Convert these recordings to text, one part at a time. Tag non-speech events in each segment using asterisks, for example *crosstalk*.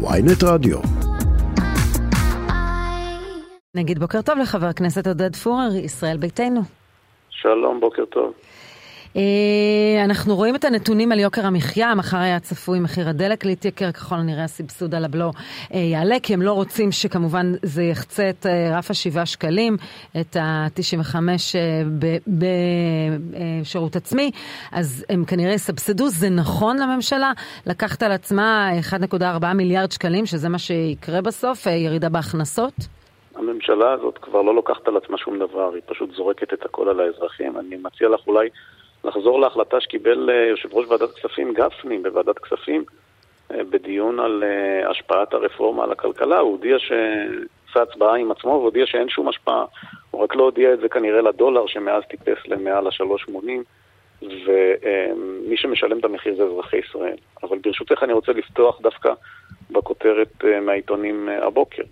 ויינט רדיו. נגיד בוקר טוב לחבר הכנסת עודד פורר, ישראל ביתנו. שלום, בוקר טוב. אה, אנחנו רואים את הנתונים על יוקר המחיה, מחר היה צפוי מחיר הדלק להתייקר, ככל הנראה הסבסוד על הבלו אה, יעלה, כי הם לא רוצים שכמובן זה יחצה את אה, רף השבעה שקלים, את ה-95 בשירות עצמי, אז הם כנראה יסבסדו. זה נכון לממשלה לקחת על עצמה 1.4 מיליארד שקלים, שזה מה שיקרה בסוף, ירידה בהכנסות? הממשלה הזאת כבר לא לוקחת על עצמה שום דבר, היא פשוט זורקת את הכל על האזרחים. אני מציע לך אולי לחזור להחלטה שקיבל אה, יושב ראש ועדת כספים גפני בוועדת כספים אה, בדיון על אה, השפעת הרפורמה על הכלכלה. הוא הודיע שעשה הצבעה עם עצמו והודיע שאין שום השפעה. הוא רק לא הודיע את זה כנראה לדולר שמאז טיפס למעל ה-3.80 ומי שמשלם את המחיר זה אזרחי ישראל. אבל ברשותך אני רוצה לפתוח דווקא בכותרת מהעיתונים הבוקר,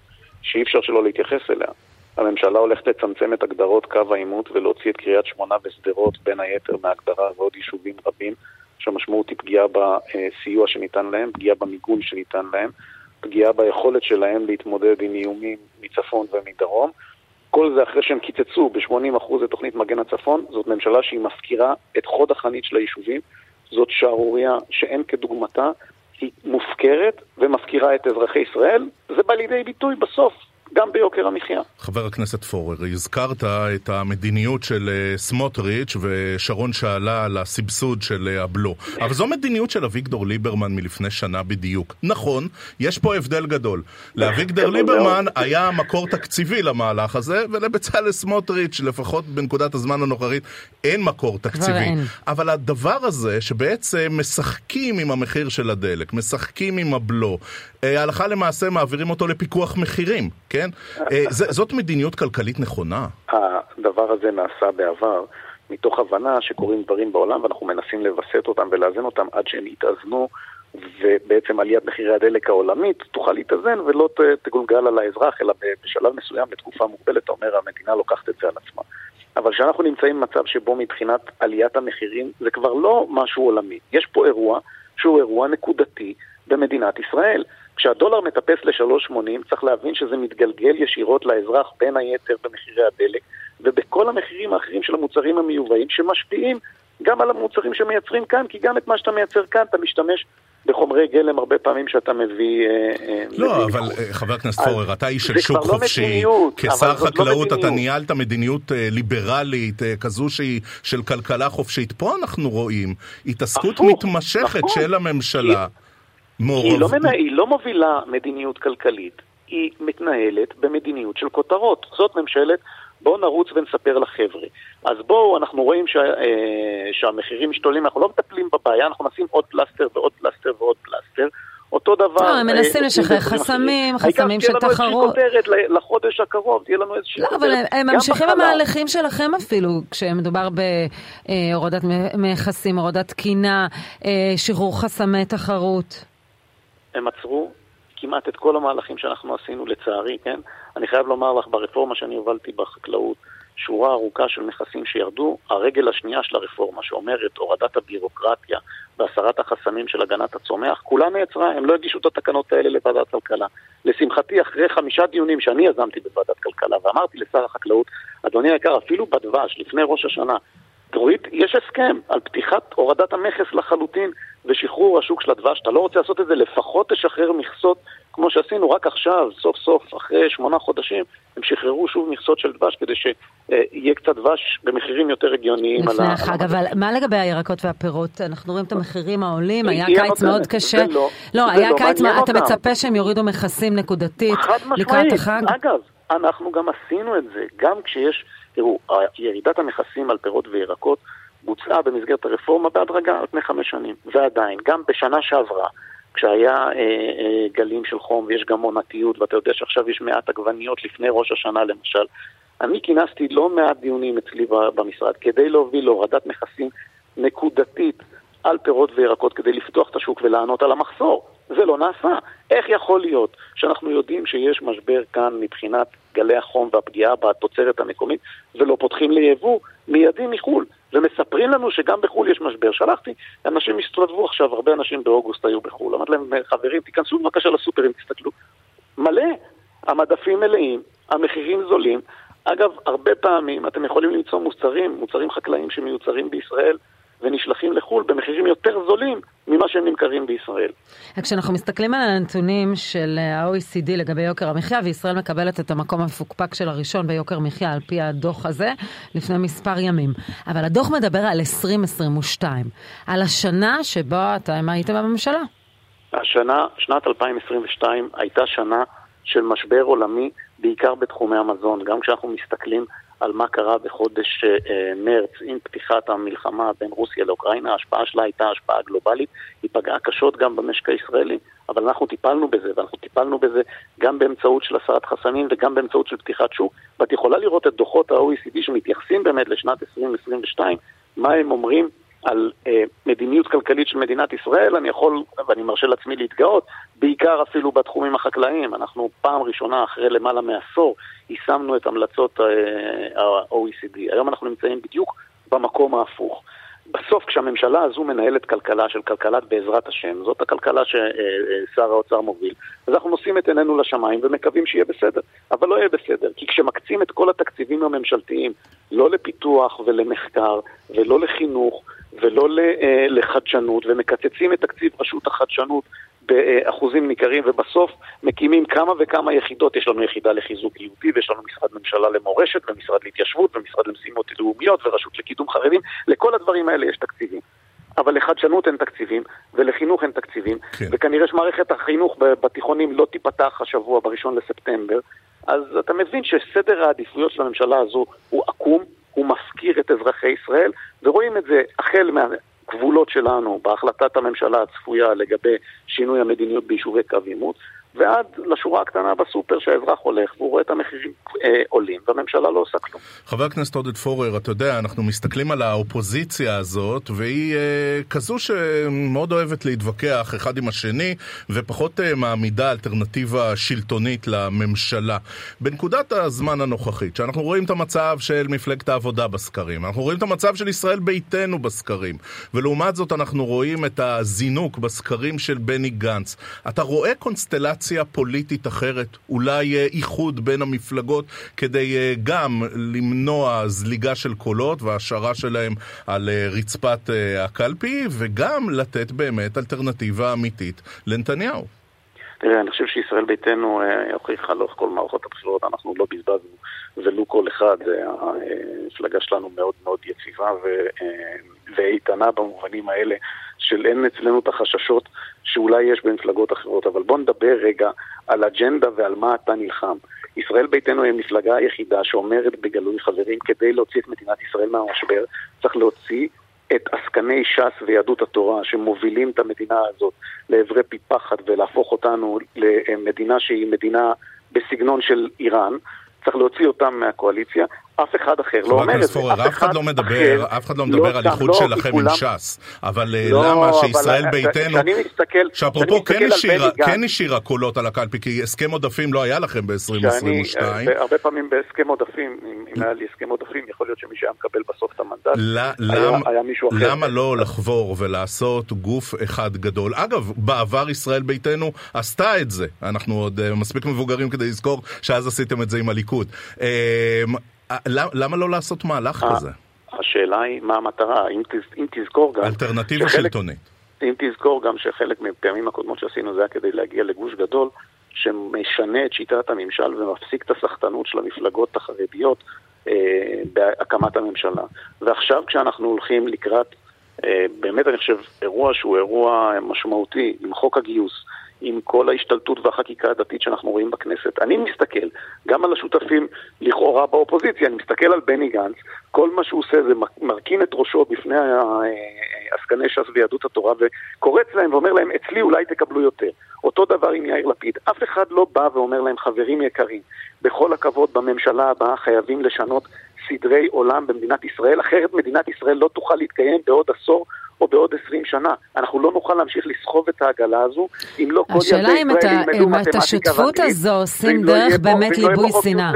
שאי אפשר שלא להתייחס אליה. הממשלה הולכת לצמצם את הגדרות קו העימות ולהוציא את קריית שמונה ושדרות בין היתר מההגדרה ועוד יישובים רבים שהמשמעות היא פגיעה בסיוע שניתן להם, פגיעה במיגון שניתן להם, פגיעה ביכולת שלהם להתמודד עם איומים מצפון ומדרום. כל זה אחרי שהם קיצצו ב-80% את תוכנית מגן הצפון, זאת ממשלה שהיא מפקירה את חוד החנית של היישובים, זאת שערורייה שאין כדוגמתה, היא מופקרת ומפקירה את אזרחי ישראל, זה בא לידי ביטוי בסוף גם ביוקר המחיה. חבר הכנסת פורר, הזכרת את המדיניות של אה, סמוטריץ' ושרון שאלה על הסבסוד של אה, הבלו. אבל זו מדיניות של אביגדור ליברמן מלפני שנה בדיוק. נכון, יש פה הבדל גדול. לאביגדור *laughs* ליברמן היה מקור תקציבי למהלך הזה, ולבצלאל סמוטריץ', לפחות בנקודת הזמן הנוכחית, אין מקור תקציבי. אבל הדבר הזה, שבעצם משחקים עם המחיר של הדלק, משחקים עם הבלו, אה, הלכה למעשה מעבירים אותו לפיקוח מחירים, כן? אה, זאת מדיניות כלכלית נכונה? הדבר הזה נעשה בעבר. מתוך הבנה שקורים דברים בעולם ואנחנו מנסים לווסת אותם ולאזן אותם עד שהם יתאזנו ובעצם עליית מחירי הדלק העולמית תוכל להתאזן ולא תגולגל על האזרח אלא בשלב מסוים בתקופה מוגבלת, אתה אומר המדינה לוקחת את זה על עצמה. אבל כשאנחנו נמצאים במצב שבו מבחינת עליית המחירים זה כבר לא משהו עולמי, יש פה אירוע שהוא אירוע נקודתי במדינת ישראל. כשהדולר מטפס ל-3.80 צריך להבין שזה מתגלגל ישירות לאזרח בין היתר במחירי הדלק ובכל המחירים האחרים של המוצרים המיובאים שמשפיעים גם על המוצרים שמייצרים כאן, כי גם את מה שאתה מייצר כאן אתה משתמש בחומרי גלם הרבה פעמים שאתה מביא... אה, אה, לא, אבל אה, חבר הכנסת פורר, אתה איש של שוק לא חופשי. כשר לא חקלאות אתה ניהלת מדיניות ליברלית, כזו שהיא של כלכלה חופשית. פה אנחנו רואים התעסקות מתמשכת נכון. של הממשלה. מעורב... היא לא, מנה... היא לא מובילה מדיניות כלכלית, היא מתנהלת במדיניות של כותרות. זאת ממשלת בואו נרוץ ונספר לחבר'ה. אז בואו, אנחנו רואים שה, אה, שהמחירים משתוללים, אנחנו לא מטפלים בבעיה, אנחנו נשים עוד פלסטר ועוד פלסטר ועוד פלסטר. אותו דבר... לא, הם מנסים אה, לשחרר חסמים, חסמים של תחרות. העיקר תהיה לנו איזושהי כותרת לחודש הקרוב, תהיה לנו איזושהי לא, אבל הם ממשיכים במהלכים שלכם אפילו, כשמדובר בהורדת מכסים, הורדת תקינה, אה, שחרור חסמי תחרות. הם עצרו כמעט את כל המהלכים שאנחנו עשינו, לצערי, כן? אני חייב לומר לך, ברפורמה שאני הובלתי בחקלאות, שורה ארוכה של נכסים שירדו. הרגל השנייה של הרפורמה, שאומרת הורדת הבירוקרטיה והסרת החסמים של הגנת הצומח, כולה נעצרה, הם לא הגישו את התקנות האלה לוועדת כלכלה. לשמחתי, אחרי חמישה דיונים שאני יזמתי בוועדת כלכלה, ואמרתי לשר החקלאות, אדוני היקר, אפילו בדבש, לפני ראש השנה, תראי, יש הסכם על פתיחת הורדת המכס לחלוטין ושחרור השוק של הדבש. אתה לא רוצה לעשות את זה, לפחות תשחרר מכסות כמו שעשינו רק עכשיו, סוף סוף, אחרי שמונה חודשים, הם שחררו שוב מכסות של דבש כדי שיהיה קצת דבש במחירים יותר הגיוניים. לפני החג, אבל מה לגבי הירקות והפירות? אנחנו רואים את המחירים העולים, היה קיץ מאוד קשה. לא, לא היה לא קיץ, אתה מצפה שהם יורידו מכסים נקודתית לקראת החג? אגב, אנחנו גם עשינו את זה, גם כשיש, תראו, ירידת המכסים על פירות וירקות בוצעה במסגרת הרפורמה בהדרגה על פני חמש שנים, ועדיין, גם בשנה שעברה, כשהיה אה, אה, גלים של חום ויש גם עונתיות, ואתה יודע שעכשיו יש מעט עגבניות לפני ראש השנה למשל, אני כינסתי לא מעט דיונים אצלי במשרד כדי להוביל להורדת מכסים נקודתית על פירות וירקות כדי לפתוח את השוק ולענות על המחסור. זה לא נעשה. איך יכול להיות שאנחנו יודעים שיש משבר כאן מבחינת גלי החום והפגיעה בתוצרת המקומית ולא פותחים ליבוא מיידי מחו"ל? ומספרים לנו שגם בחו"ל יש משבר. שלחתי, אנשים הסתובבו עכשיו, הרבה אנשים באוגוסט היו בחו"ל, אמרתי להם, חברים, תיכנסו בבקשה לסופרים, תסתכלו. מלא, המדפים מלאים, המחירים זולים. אגב, הרבה פעמים אתם יכולים למצוא מוצרים, מוצרים חקלאיים שמיוצרים בישראל, ונשלחים לחו"ל במחירים יותר זולים ממה שהם נמכרים בישראל. כשאנחנו מסתכלים על הנתונים של ה-OECD לגבי יוקר המחיה, וישראל מקבלת את המקום המפוקפק של הראשון ביוקר מחיה על פי הדוח הזה לפני מספר ימים. אבל הדוח מדבר על 2022, על השנה שבה אתם הייתם בממשלה. השנה, שנת 2022 הייתה שנה של משבר עולמי, בעיקר בתחומי המזון. גם כשאנחנו מסתכלים על מה קרה בחודש אה, מרץ עם פתיחת המלחמה בין רוסיה לאוקראינה, ההשפעה שלה הייתה השפעה גלובלית, היא פגעה קשות גם במשק הישראלי, אבל אנחנו טיפלנו בזה, ואנחנו טיפלנו בזה גם באמצעות של הסרת חסמים וגם באמצעות של פתיחת שוק, ואת יכולה לראות את דוחות ה-OECD שמתייחסים באמת לשנת 2022, מה הם אומרים על אה, מדיניות כלכלית של מדינת ישראל, אני יכול, ואני מרשה לעצמי להתגאות, בעיקר אפילו בתחומים החקלאיים. אנחנו פעם ראשונה אחרי למעלה מעשור יישמנו את המלצות אה, ה-OECD. היום אנחנו נמצאים בדיוק במקום ההפוך. בסוף כשהממשלה הזו מנהלת כלכלה של כלכלת בעזרת השם, זאת הכלכלה ששר האוצר מוביל, אז אנחנו נושאים את עינינו לשמיים ומקווים שיהיה בסדר. אבל לא יהיה בסדר, כי כשמקצים את כל התקציבים הממשלתיים, לא לפיתוח ולמחקר ולא לחינוך ולא אה, לחדשנות, ומקצצים את תקציב רשות החדשנות באחוזים ניכרים, ובסוף מקימים כמה וכמה יחידות. יש לנו יחידה לחיזוק יהודי, ויש לנו משרד ממשלה למורשת, ומשרד להתיישבות, ומשרד למשימות לאומיות, ורשות לקידום חרדים. לכל הדברים האלה יש תקציבים. אבל לחדשנות אין תקציבים, ולחינוך אין תקציבים, כן. וכנראה שמערכת החינוך בתיכונים לא תיפתח השבוע בראשון לספטמבר, אז אתה מבין שסדר העדיפויות של הממשלה הזו הוא עקום, הוא מפקיר את אזרחי ישראל, ורואים את זה החל מהגבולות שלנו בהחלטת הממשלה הצפויה לגבי שינוי המדיניות ביישובי קו עימות, ועד לשורה הקטנה בסופר שהאזרח הולך והוא רואה את המחירים אה, עולים והממשלה לא עושה כלום. חבר הכנסת עודד פורר, אתה יודע, אנחנו מסתכלים על האופוזיציה הזאת והיא אה, כזו שמאוד אוהבת להתווכח אחד עם השני ופחות אה, מעמידה אלטרנטיבה שלטונית לממשלה. בנקודת הזמן הנוכחית, שאנחנו רואים את המצב של מפלגת העבודה בסקרים, אנחנו רואים את המצב של ישראל ביתנו בסקרים, ולעומת זאת אנחנו רואים את הזינוק בסקרים של בני גנץ. אתה רואה קונסטלציה קונסטלציה פוליטית אחרת, אולי אה, איחוד בין המפלגות כדי אה, גם למנוע זליגה של קולות והשארה שלהם על אה, רצפת הקלפי, וגם לתת באמת אלטרנטיבה אמיתית לנתניהו. תראה, אני חושב שישראל ביתנו הוכיחה לאורך כל מערכות הבחירות, אנחנו לא בזבזנו ולו כל אחד, המפלגה שלנו מאוד מאוד יציבה ו... ואיתנה במובנים האלה של אין אצלנו את החששות שאולי יש במפלגות אחרות, אבל בוא נדבר רגע על אג'נדה ועל מה אתה נלחם. ישראל ביתנו היא המפלגה היחידה שאומרת בגלוי חברים, כדי להוציא את מדינת ישראל מהמשבר, צריך להוציא את עסקני ש"ס ויהדות התורה שמובילים את המדינה הזאת לעברי פי פחד ולהפוך אותנו למדינה שהיא מדינה בסגנון של איראן, צריך להוציא אותם מהקואליציה, אף אחד אחר לא אומר את זה. פורר, אף אחד לא מדבר, אף אחד לא מדבר על איחוד שלכם עם ש"ס, אבל אה, לא, למה שישראל ביתנו, שאפרופו כן, השאירה קולות על הקלפי, כי הסכם עודפים לא היה לכם ב-2022. אה, הרבה פעמים בהסכם עודפים, אם היה לי הסכם עודפים, יכול להיות שמי שהיה מקבל בסוף את המנדט, היה מישהו אחר. למה לא לחבור ולעשות גוף אחד גדול? אגב, בעבר ישראל ביתנו עשתה את זה, אנחנו עוד אה, מספיק מבוגרים כדי לזכור שאז עשיתם את זה עם הליכוד. למה לא לעשות מהלך אה, כזה? השאלה היא מה המטרה, אם, תז, אם תזכור גם... אלטרנטיבה שחלק, שלטונית. אם תזכור גם שחלק מהפעמים הקודמות שעשינו זה היה כדי להגיע לגוש גדול שמשנה את שיטת הממשל ומפסיק את הסחטנות של המפלגות החרדיות אה, בהקמת הממשלה. ועכשיו כשאנחנו הולכים לקראת, אה, באמת אני חושב, אירוע שהוא אירוע משמעותי עם חוק הגיוס, עם כל ההשתלטות והחקיקה הדתית שאנחנו רואים בכנסת. אני מסתכל גם על השותפים לכאורה באופוזיציה, אני מסתכל על בני גנץ, כל מה שהוא עושה זה מרכין את ראשו בפני עסקני ש"ס ויהדות התורה וקורץ להם ואומר להם, אצלי אולי תקבלו יותר. אותו דבר עם יאיר לפיד. אף אחד לא בא ואומר להם, חברים יקרים, בכל הכבוד, בממשלה הבאה חייבים לשנות סדרי עולם במדינת ישראל, אחרת מדינת ישראל לא תוכל להתקיים בעוד עשור או בעוד 20 שנה. אנחנו לא נוכל להמשיך לסחוב את העגלה הזו אם לא כל ילדי ישראל ילמדו מתמטיקה ואנגלית. השאלה אם את השותפות הזו עושים לא דרך באמת לא ליבוי שנאה.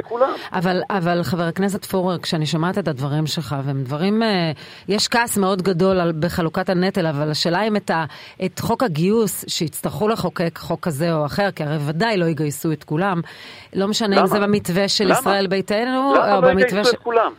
אבל, אבל חבר הכנסת פורר, כשאני שומעת את הדברים שלך, והם דברים, אה, יש כעס מאוד גדול על, בחלוקת הנטל, אבל השאלה אם את, ה, את חוק הגיוס, שיצטרכו לחוקק חוק כזה או אחר, כי הרי ודאי לא יגייסו את כולם, לא משנה למה? אם זה במתווה של למה? ישראל ביתנו, או לא במתווה של... כולם?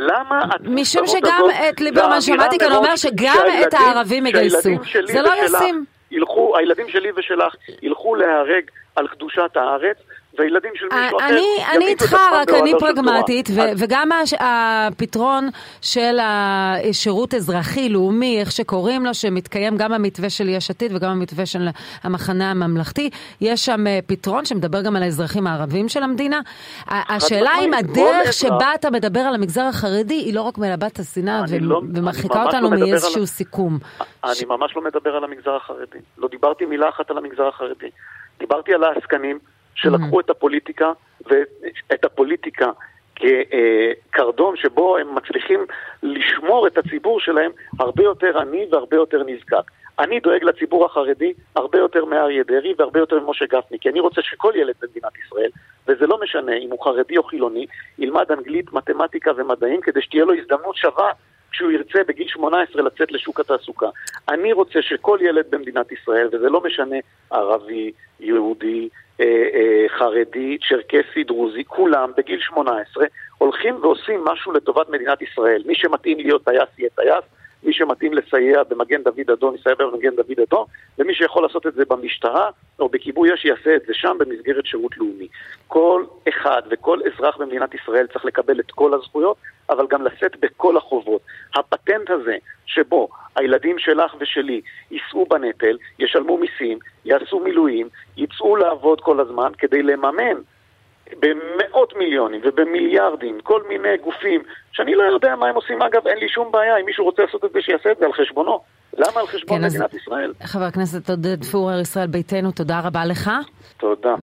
למה משום שגם את ליברמן שמעתי כאן אומר שגם את הערבים יגייסו. זה לא ישים. ילכו, הילדים שלי ושלך ילכו להיהרג על קדושת הארץ, והילדים של מישהו אחר אני איתך, רק אני פרגמטית, וגם הפתרון של השירות אזרחי-לאומי, איך שקוראים לו, שמתקיים גם המתווה של יש עתיד וגם המתווה של המחנה הממלכתי, יש שם אה, פתרון שמדבר גם על האזרחים הערבים של המדינה. השאלה אם הדרך שבה אתה מדבר על המגזר החרדי היא לא רק מלבת השנאה לא- ומרחיקה אותנו לא מאיזשהו סיכום. אני ממש לא מדבר על המגזר החרדי. לא דיברתי מילה אחת על המגזר החרדי. דיברתי על העסקנים. שלקחו את הפוליטיקה ואת הפוליטיקה כקרדום שבו הם מצליחים לשמור את הציבור שלהם הרבה יותר עני והרבה יותר נזקק. אני דואג לציבור החרדי הרבה יותר מאריה דרעי והרבה יותר ממשה גפני, כי אני רוצה שכל ילד במדינת ישראל, וזה לא משנה אם הוא חרדי או חילוני, ילמד אנגלית, מתמטיקה ומדעים כדי שתהיה לו הזדמנות שווה כשהוא ירצה בגיל 18 לצאת לשוק התעסוקה. אני רוצה שכל ילד במדינת ישראל, וזה לא משנה ערבי, יהודי, חרדי, צ'רקסי, דרוזי, כולם בגיל 18 הולכים ועושים משהו לטובת מדינת ישראל. מי שמתאים להיות טייס יהיה טייס, מי שמתאים לסייע במגן דוד אדום יסייע במגן דוד אדום, ומי שיכול לעשות את זה במשטרה או בכיבוי אש יעשה את זה שם במסגרת שירות לאומי. כל אחד וכל אזרח במדינת ישראל צריך לקבל את כל הזכויות, אבל גם לשאת בכל החובות. הפטנט הזה שבו הילדים שלך ושלי יישאו בנטל, ישלמו מיסים, יעשו מילואים, יצאו לעבוד כל הזמן כדי לממן במאות מיליונים ובמיליארדים כל מיני גופים שאני לא יודע מה הם עושים. אגב, אין לי שום בעיה, אם מישהו רוצה לעשות את זה, שיעשה את זה על חשבונו. למה על חשבון כן, מדינת ישראל? חבר הכנסת עודד פורר, ישראל ביתנו, תודה רבה לך. תודה.